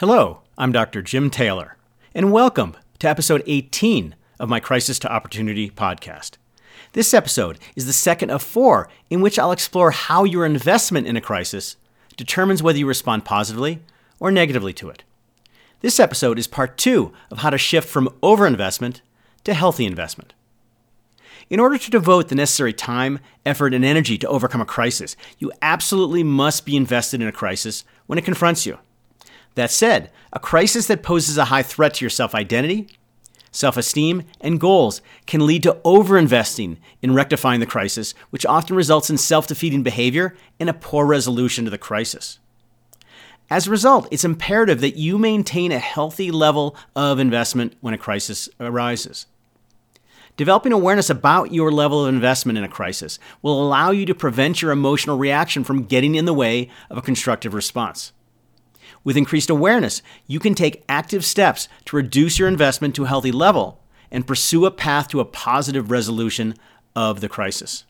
Hello, I'm Dr. Jim Taylor, and welcome to episode 18 of my Crisis to Opportunity podcast. This episode is the second of four in which I'll explore how your investment in a crisis determines whether you respond positively or negatively to it. This episode is part two of how to shift from overinvestment to healthy investment. In order to devote the necessary time, effort, and energy to overcome a crisis, you absolutely must be invested in a crisis when it confronts you. That said, a crisis that poses a high threat to your self identity, self esteem, and goals can lead to overinvesting in rectifying the crisis, which often results in self defeating behavior and a poor resolution to the crisis. As a result, it's imperative that you maintain a healthy level of investment when a crisis arises. Developing awareness about your level of investment in a crisis will allow you to prevent your emotional reaction from getting in the way of a constructive response. With increased awareness, you can take active steps to reduce your investment to a healthy level and pursue a path to a positive resolution of the crisis.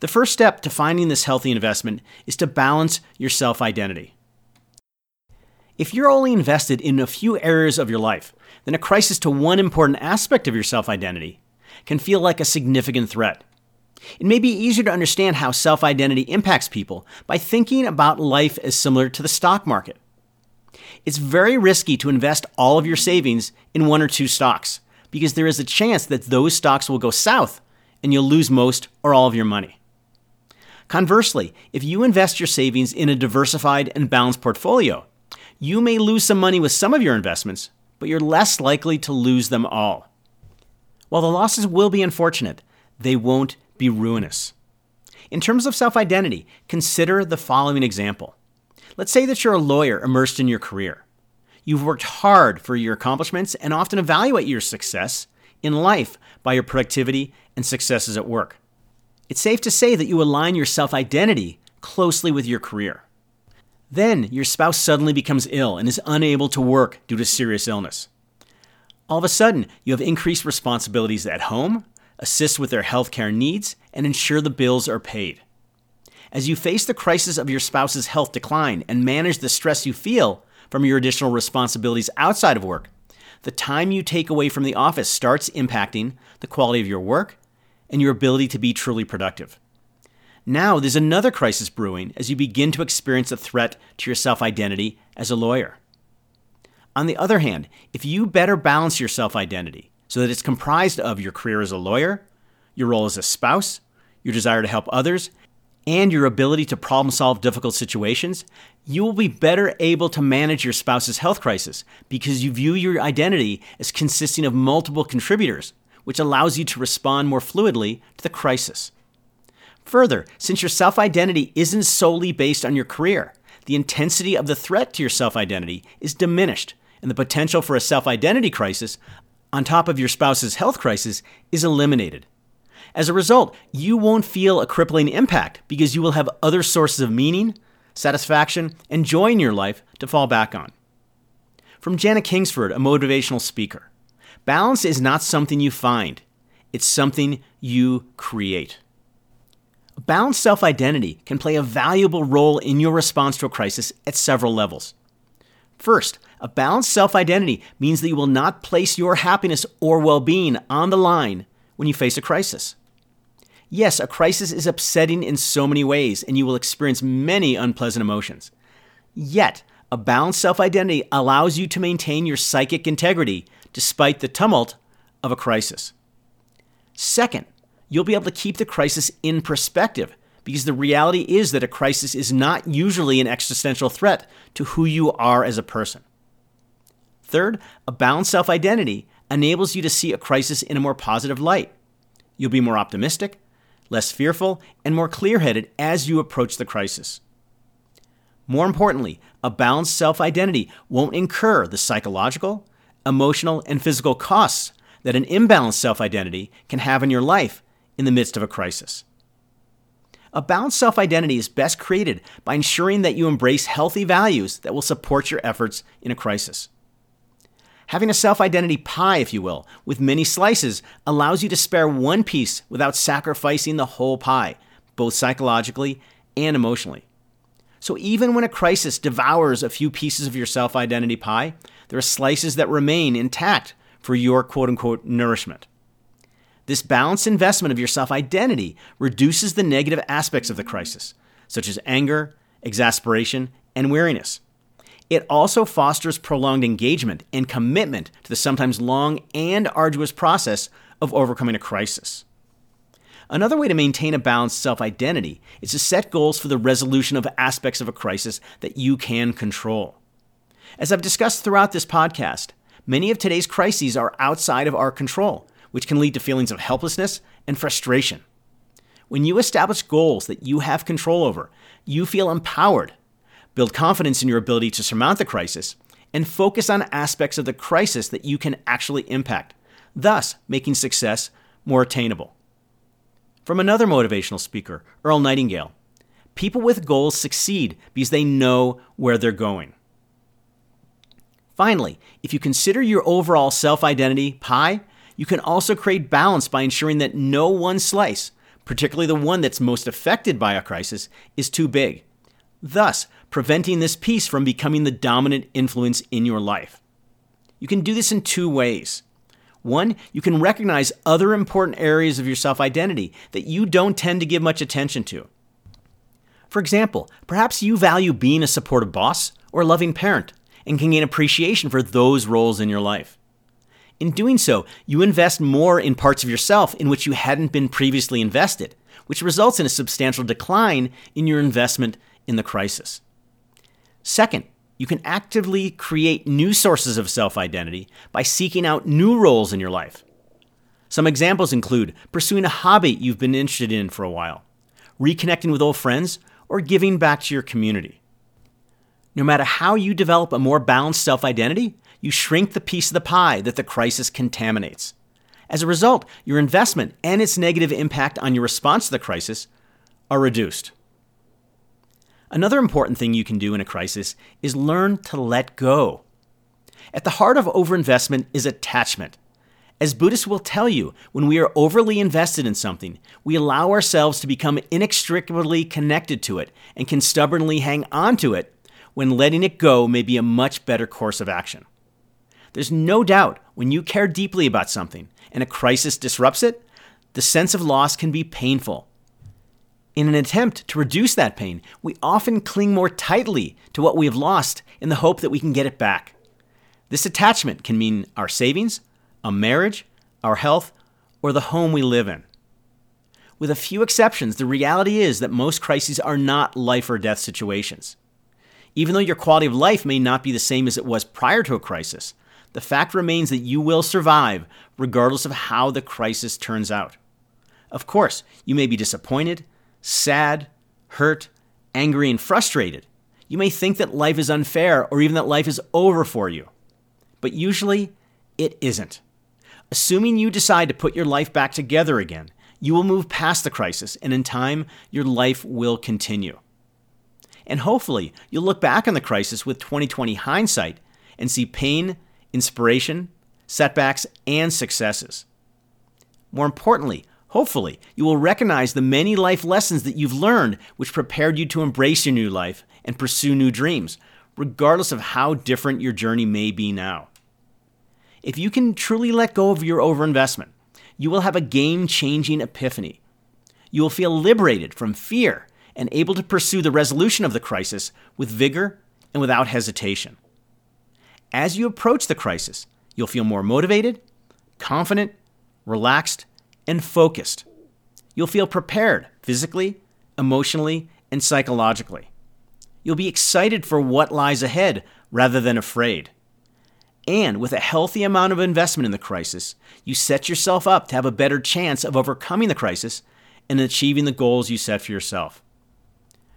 The first step to finding this healthy investment is to balance your self identity. If you're only invested in a few areas of your life, then a crisis to one important aspect of your self identity can feel like a significant threat. It may be easier to understand how self identity impacts people by thinking about life as similar to the stock market. It's very risky to invest all of your savings in one or two stocks because there is a chance that those stocks will go south and you'll lose most or all of your money. Conversely, if you invest your savings in a diversified and balanced portfolio, you may lose some money with some of your investments, but you're less likely to lose them all. While the losses will be unfortunate, they won't be ruinous. In terms of self identity, consider the following example. Let's say that you're a lawyer immersed in your career. You've worked hard for your accomplishments and often evaluate your success in life by your productivity and successes at work. It's safe to say that you align your self identity closely with your career. Then your spouse suddenly becomes ill and is unable to work due to serious illness. All of a sudden, you have increased responsibilities at home, assist with their healthcare needs, and ensure the bills are paid. As you face the crisis of your spouse's health decline and manage the stress you feel from your additional responsibilities outside of work, the time you take away from the office starts impacting the quality of your work and your ability to be truly productive. Now there's another crisis brewing as you begin to experience a threat to your self identity as a lawyer. On the other hand, if you better balance your self identity, so that it's comprised of your career as a lawyer, your role as a spouse, your desire to help others, and your ability to problem solve difficult situations, you will be better able to manage your spouse's health crisis because you view your identity as consisting of multiple contributors, which allows you to respond more fluidly to the crisis. Further, since your self identity isn't solely based on your career, the intensity of the threat to your self identity is diminished, and the potential for a self identity crisis on top of your spouse's health crisis is eliminated. As a result, you won't feel a crippling impact because you will have other sources of meaning, satisfaction, and joy in your life to fall back on. From Jana Kingsford, a motivational speaker balance is not something you find, it's something you create. A balanced self identity can play a valuable role in your response to a crisis at several levels. First, a balanced self identity means that you will not place your happiness or well being on the line when you face a crisis. Yes, a crisis is upsetting in so many ways, and you will experience many unpleasant emotions. Yet, a balanced self identity allows you to maintain your psychic integrity despite the tumult of a crisis. Second, you'll be able to keep the crisis in perspective because the reality is that a crisis is not usually an existential threat to who you are as a person. Third, a balanced self identity enables you to see a crisis in a more positive light. You'll be more optimistic, less fearful, and more clear headed as you approach the crisis. More importantly, a balanced self identity won't incur the psychological, emotional, and physical costs that an imbalanced self identity can have in your life in the midst of a crisis. A balanced self identity is best created by ensuring that you embrace healthy values that will support your efforts in a crisis. Having a self identity pie, if you will, with many slices, allows you to spare one piece without sacrificing the whole pie, both psychologically and emotionally. So even when a crisis devours a few pieces of your self identity pie, there are slices that remain intact for your quote unquote nourishment. This balanced investment of your self identity reduces the negative aspects of the crisis, such as anger, exasperation, and weariness. It also fosters prolonged engagement and commitment to the sometimes long and arduous process of overcoming a crisis. Another way to maintain a balanced self identity is to set goals for the resolution of aspects of a crisis that you can control. As I've discussed throughout this podcast, many of today's crises are outside of our control, which can lead to feelings of helplessness and frustration. When you establish goals that you have control over, you feel empowered, build confidence in your ability to surmount the crisis, and focus on aspects of the crisis that you can actually impact, thus making success more attainable. From another motivational speaker, Earl Nightingale, people with goals succeed because they know where they're going. Finally, if you consider your overall self identity pie, you can also create balance by ensuring that no one slice, particularly the one that's most affected by a crisis, is too big, thus preventing this piece from becoming the dominant influence in your life. You can do this in two ways. One, you can recognize other important areas of your self identity that you don't tend to give much attention to. For example, perhaps you value being a supportive boss or a loving parent and can gain appreciation for those roles in your life. In doing so, you invest more in parts of yourself in which you hadn't been previously invested, which results in a substantial decline in your investment in the crisis. Second, you can actively create new sources of self identity by seeking out new roles in your life. Some examples include pursuing a hobby you've been interested in for a while, reconnecting with old friends, or giving back to your community. No matter how you develop a more balanced self identity, you shrink the piece of the pie that the crisis contaminates. As a result, your investment and its negative impact on your response to the crisis are reduced. Another important thing you can do in a crisis is learn to let go. At the heart of overinvestment is attachment. As Buddhists will tell you, when we are overly invested in something, we allow ourselves to become inextricably connected to it and can stubbornly hang on to it when letting it go may be a much better course of action. There's no doubt when you care deeply about something and a crisis disrupts it, the sense of loss can be painful. In an attempt to reduce that pain, we often cling more tightly to what we have lost in the hope that we can get it back. This attachment can mean our savings, a marriage, our health, or the home we live in. With a few exceptions, the reality is that most crises are not life or death situations. Even though your quality of life may not be the same as it was prior to a crisis, the fact remains that you will survive regardless of how the crisis turns out. Of course, you may be disappointed, sad, hurt, angry, and frustrated. You may think that life is unfair or even that life is over for you. But usually, it isn't. Assuming you decide to put your life back together again, you will move past the crisis, and in time, your life will continue. And hopefully, you'll look back on the crisis with 2020 hindsight and see pain inspiration, setbacks, and successes. More importantly, hopefully, you will recognize the many life lessons that you've learned which prepared you to embrace your new life and pursue new dreams, regardless of how different your journey may be now. If you can truly let go of your overinvestment, you will have a game changing epiphany. You will feel liberated from fear and able to pursue the resolution of the crisis with vigor and without hesitation. As you approach the crisis, you'll feel more motivated, confident, relaxed, and focused. You'll feel prepared physically, emotionally, and psychologically. You'll be excited for what lies ahead rather than afraid. And with a healthy amount of investment in the crisis, you set yourself up to have a better chance of overcoming the crisis and achieving the goals you set for yourself.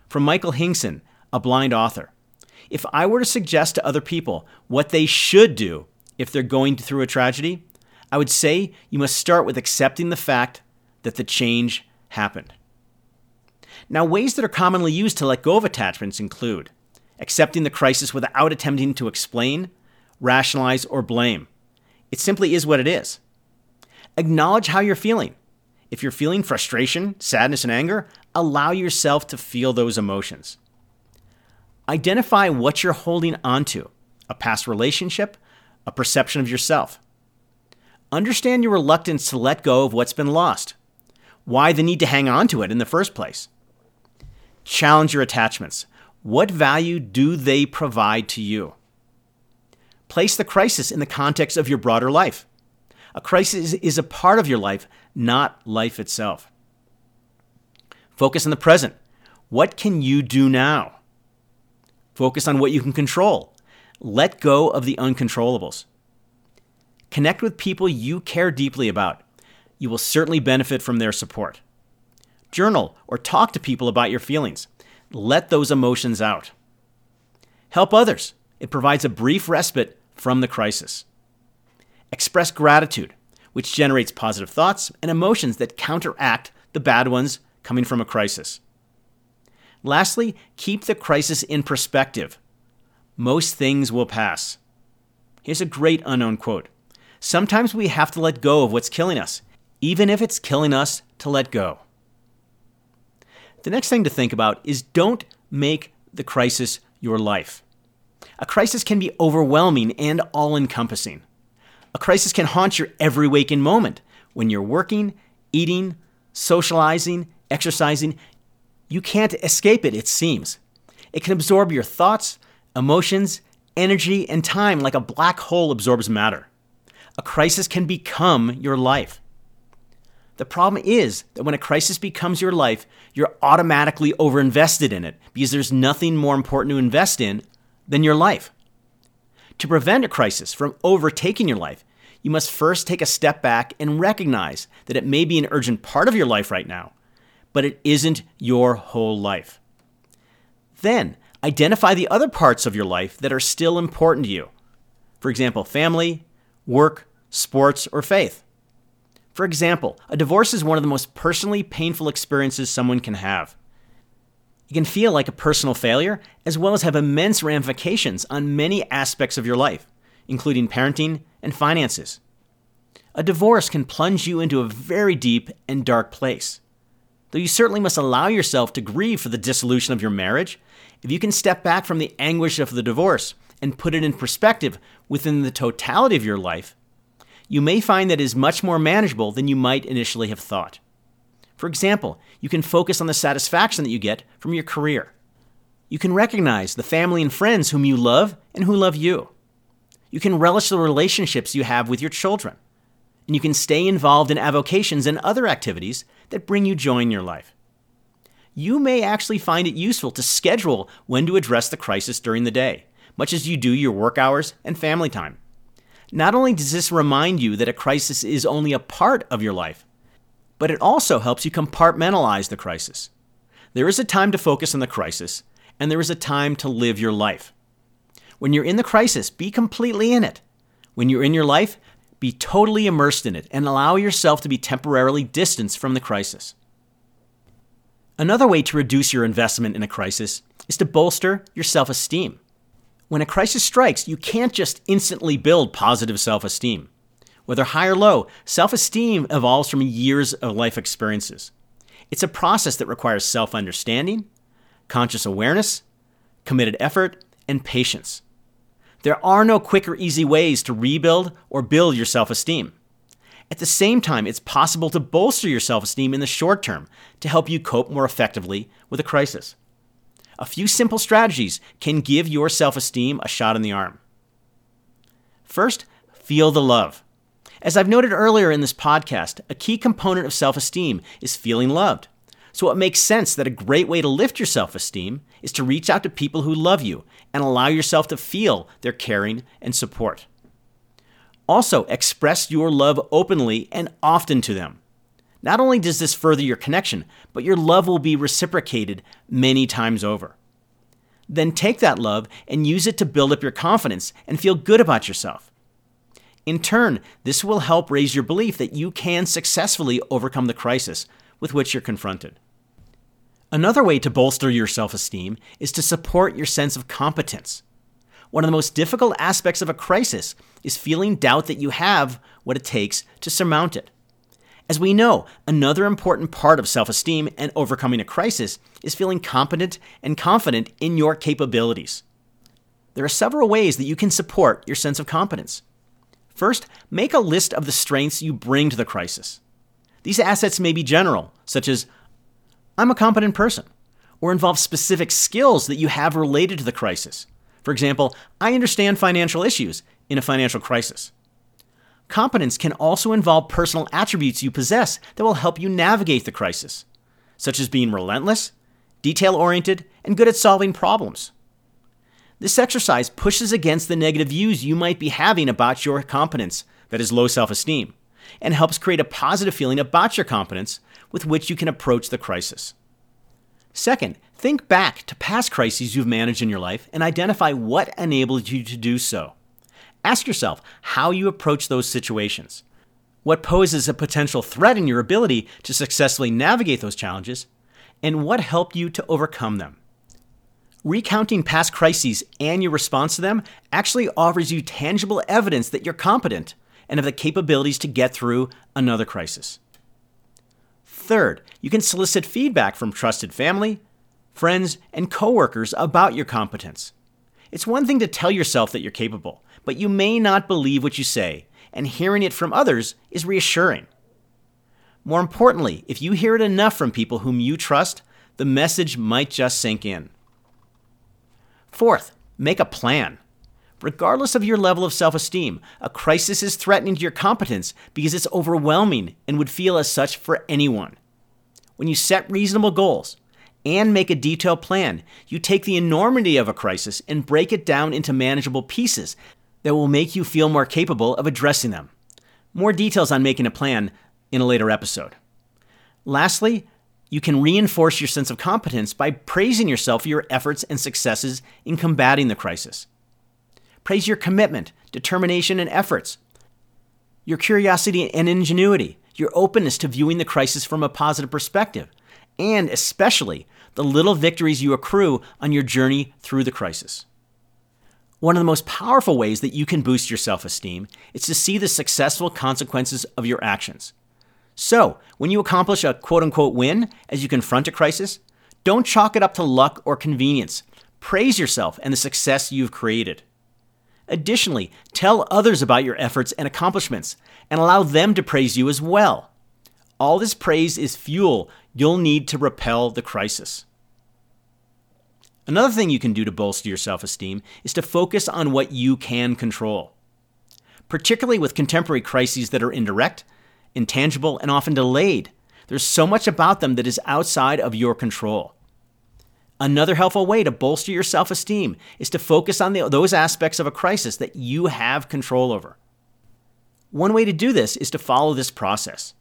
From Michael Hingson, a blind author if I were to suggest to other people what they should do if they're going through a tragedy, I would say you must start with accepting the fact that the change happened. Now, ways that are commonly used to let go of attachments include accepting the crisis without attempting to explain, rationalize, or blame. It simply is what it is. Acknowledge how you're feeling. If you're feeling frustration, sadness, and anger, allow yourself to feel those emotions Identify what you're holding onto a past relationship, a perception of yourself. Understand your reluctance to let go of what's been lost. Why the need to hang on to it in the first place? Challenge your attachments. What value do they provide to you? Place the crisis in the context of your broader life. A crisis is a part of your life, not life itself. Focus on the present. What can you do now? Focus on what you can control. Let go of the uncontrollables. Connect with people you care deeply about. You will certainly benefit from their support. Journal or talk to people about your feelings. Let those emotions out. Help others. It provides a brief respite from the crisis. Express gratitude, which generates positive thoughts and emotions that counteract the bad ones coming from a crisis. Lastly, keep the crisis in perspective. Most things will pass. Here's a great unknown quote Sometimes we have to let go of what's killing us, even if it's killing us to let go. The next thing to think about is don't make the crisis your life. A crisis can be overwhelming and all encompassing. A crisis can haunt your every waking moment when you're working, eating, socializing, exercising, you can't escape it, it seems. It can absorb your thoughts, emotions, energy, and time like a black hole absorbs matter. A crisis can become your life. The problem is that when a crisis becomes your life, you're automatically overinvested in it because there's nothing more important to invest in than your life. To prevent a crisis from overtaking your life, you must first take a step back and recognize that it may be an urgent part of your life right now, but it isn't your whole life. Then, identify the other parts of your life that are still important to you. For example, family, work, sports, or faith. For example, a divorce is one of the most personally painful experiences someone can have. It can feel like a personal failure, as well as have immense ramifications on many aspects of your life, including parenting and finances. A divorce can plunge you into a very deep and dark place. Though you certainly must allow yourself to grieve for the dissolution of your marriage, if you can step back from the anguish of the divorce and put it in perspective within the totality of your life, you may find that it is much more manageable than you might initially have thought. For example, you can focus on the satisfaction that you get from your career. You can recognize the family and friends whom you love and who love you. You can relish the relationships you have with your children and you can stay involved in avocations and other activities that bring you joy in your life. You may actually find it useful to schedule when to address the crisis during the day, much as you do your work hours and family time. Not only does this remind you that a crisis is only a part of your life, but it also helps you compartmentalize the crisis. There is a time to focus on the crisis, and there is a time to live your life. When you're in the crisis, be completely in it. When you're in your life, be totally immersed in it and allow yourself to be temporarily distanced from the crisis. Another way to reduce your investment in a crisis is to bolster your self esteem. When a crisis strikes, you can't just instantly build positive self esteem. Whether high or low, self esteem evolves from years of life experiences. It's a process that requires self understanding, conscious awareness, committed effort, and patience. There are no quick or easy ways to rebuild or build your self esteem. At the same time, it's possible to bolster your self esteem in the short term to help you cope more effectively with a crisis. A few simple strategies can give your self esteem a shot in the arm. First, feel the love. As I've noted earlier in this podcast, a key component of self esteem is feeling loved. So it makes sense that a great way to lift your self esteem is to reach out to people who love you and allow yourself to feel their caring and support. Also, express your love openly and often to them. Not only does this further your connection, but your love will be reciprocated many times over. Then take that love and use it to build up your confidence and feel good about yourself. In turn, this will help raise your belief that you can successfully overcome the crisis with which you're confronted. Another way to bolster your self esteem is to support your sense of competence. One of the most difficult aspects of a crisis is feeling doubt that you have what it takes to surmount it. As we know, another important part of self esteem and overcoming a crisis is feeling competent and confident in your capabilities. There are several ways that you can support your sense of competence. First, make a list of the strengths you bring to the crisis. These assets may be general, such as, I'm a competent person, or involve specific skills that you have related to the crisis. For example, I understand financial issues in a financial crisis. Competence can also involve personal attributes you possess that will help you navigate the crisis, such as being relentless, detail oriented, and good at solving problems. This exercise pushes against the negative views you might be having about your competence, that is, low self esteem, and helps create a positive feeling about your competence with which you can approach the crisis. Second, think back to past crises you've managed in your life and identify what enabled you to do so. Ask yourself how you approach those situations. What poses a potential threat in your ability to successfully navigate those challenges, and what helped you to overcome them. Recounting past crises and your response to them actually offers you tangible evidence that you're competent and have the capabilities to get through another crisis. Third, you can solicit feedback from trusted family, friends, and coworkers about your competence. It's one thing to tell yourself that you're capable, but you may not believe what you say, and hearing it from others is reassuring. More importantly, if you hear it enough from people whom you trust, the message might just sink in. Fourth, make a plan. Regardless of your level of self esteem, a crisis is threatening to your competence because it's overwhelming and would feel as such for anyone. When you set reasonable goals and make a detailed plan, you take the enormity of a crisis and break it down into manageable pieces that will make you feel more capable of addressing them. More details on making a plan in a later episode. Lastly, you can reinforce your sense of competence by praising yourself for your efforts and successes in combating the crisis. Praise your commitment, determination, and efforts, your curiosity and ingenuity, your openness to viewing the crisis from a positive perspective, and especially the little victories you accrue on your journey through the crisis. One of the most powerful ways that you can boost your self esteem is to see the successful consequences of your actions. So, when you accomplish a quote unquote win as you confront a crisis, don't chalk it up to luck or convenience. Praise yourself and the success you've created. Additionally, tell others about your efforts and accomplishments and allow them to praise you as well. All this praise is fuel you'll need to repel the crisis. Another thing you can do to bolster your self esteem is to focus on what you can control. Particularly with contemporary crises that are indirect, intangible, and often delayed, there's so much about them that is outside of your control. Another helpful way to bolster your self esteem is to focus on the, those aspects of a crisis that you have control over. One way to do this is to follow this process.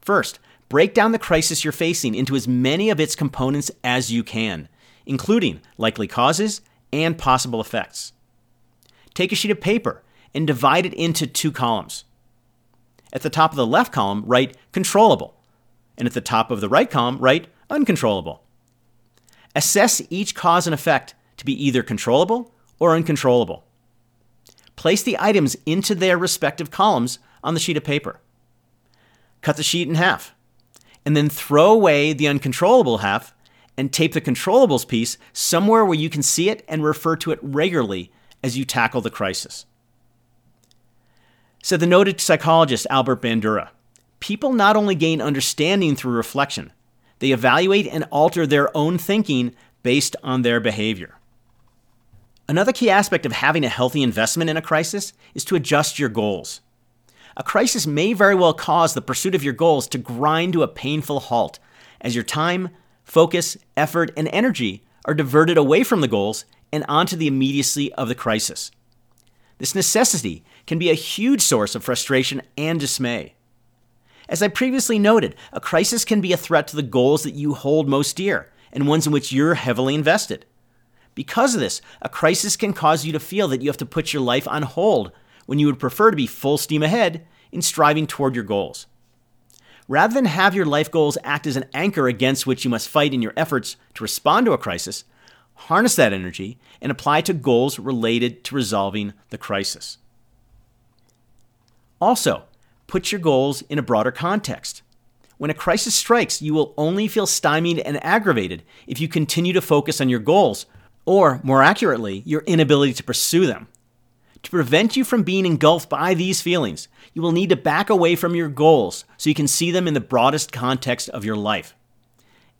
First, break down the crisis you're facing into as many of its components as you can including likely causes and possible effects. Take a sheet of paper and divide it into two columns. At the top of the left column, write controllable, and at the top of the right column, write uncontrollable. Assess each cause and effect to be either controllable or uncontrollable. Place the items into their respective columns on the sheet of paper. Cut the sheet in half, and then throw away the uncontrollable half and tape the controllables piece somewhere where you can see it and refer to it regularly as you tackle the crisis. Said the noted psychologist Albert Bandura people not only gain understanding through reflection, they evaluate and alter their own thinking based on their behavior. Another key aspect of having a healthy investment in a crisis is to adjust your goals. A crisis may very well cause the pursuit of your goals to grind to a painful halt as your time, focus, effort, and energy are diverted away from the goals and onto the immediacy of the crisis. This necessity can be a huge source of frustration and dismay. As I previously noted, a crisis can be a threat to the goals that you hold most dear and ones in which you're heavily invested. Because of this, a crisis can cause you to feel that you have to put your life on hold when you would prefer to be full steam ahead in striving toward your goals. Rather than have your life goals act as an anchor against which you must fight in your efforts to respond to a crisis, harness that energy and apply it to goals related to resolving the crisis. Also, put your goals in a broader context. When a crisis strikes, you will only feel stymied and aggravated if you continue to focus on your goals, or more accurately, your inability to pursue them. To prevent you from being engulfed by these feelings, you will need to back away from your goals so you can see them in the broadest context of your life.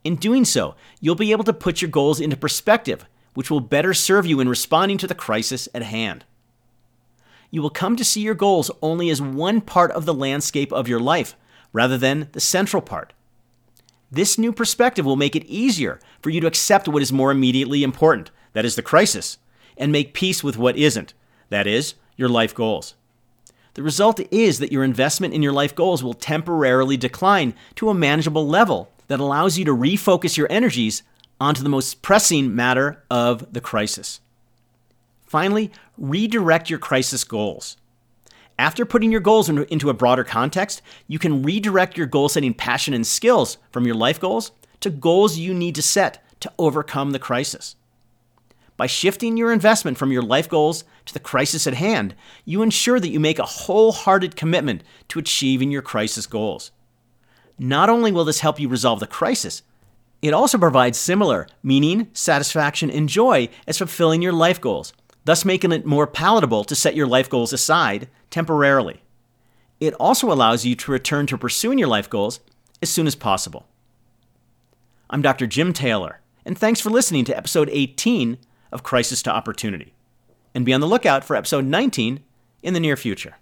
In doing so, you'll be able to put your goals into perspective, which will better serve you in responding to the crisis at hand. You will come to see your goals only as one part of the landscape of your life, rather than the central part. This new perspective will make it easier for you to accept what is more immediately important, that is, the crisis, and make peace with what isn't, that is, your life goals. The result is that your investment in your life goals will temporarily decline to a manageable level that allows you to refocus your energies onto the most pressing matter of the crisis. Finally, redirect your crisis goals. After putting your goals into a broader context, you can redirect your goal setting passion and skills from your life goals to goals you need to set to overcome the crisis. By shifting your investment from your life goals to the crisis at hand, you ensure that you make a wholehearted commitment to achieving your crisis goals. Not only will this help you resolve the crisis, it also provides similar meaning, satisfaction, and joy as fulfilling your life goals, thus making it more palatable to set your life goals aside temporarily. It also allows you to return to pursuing your life goals as soon as possible. I'm Dr. Jim Taylor, and thanks for listening to episode 18 of Crisis to Opportunity. And be on the lookout for episode 19 in the near future.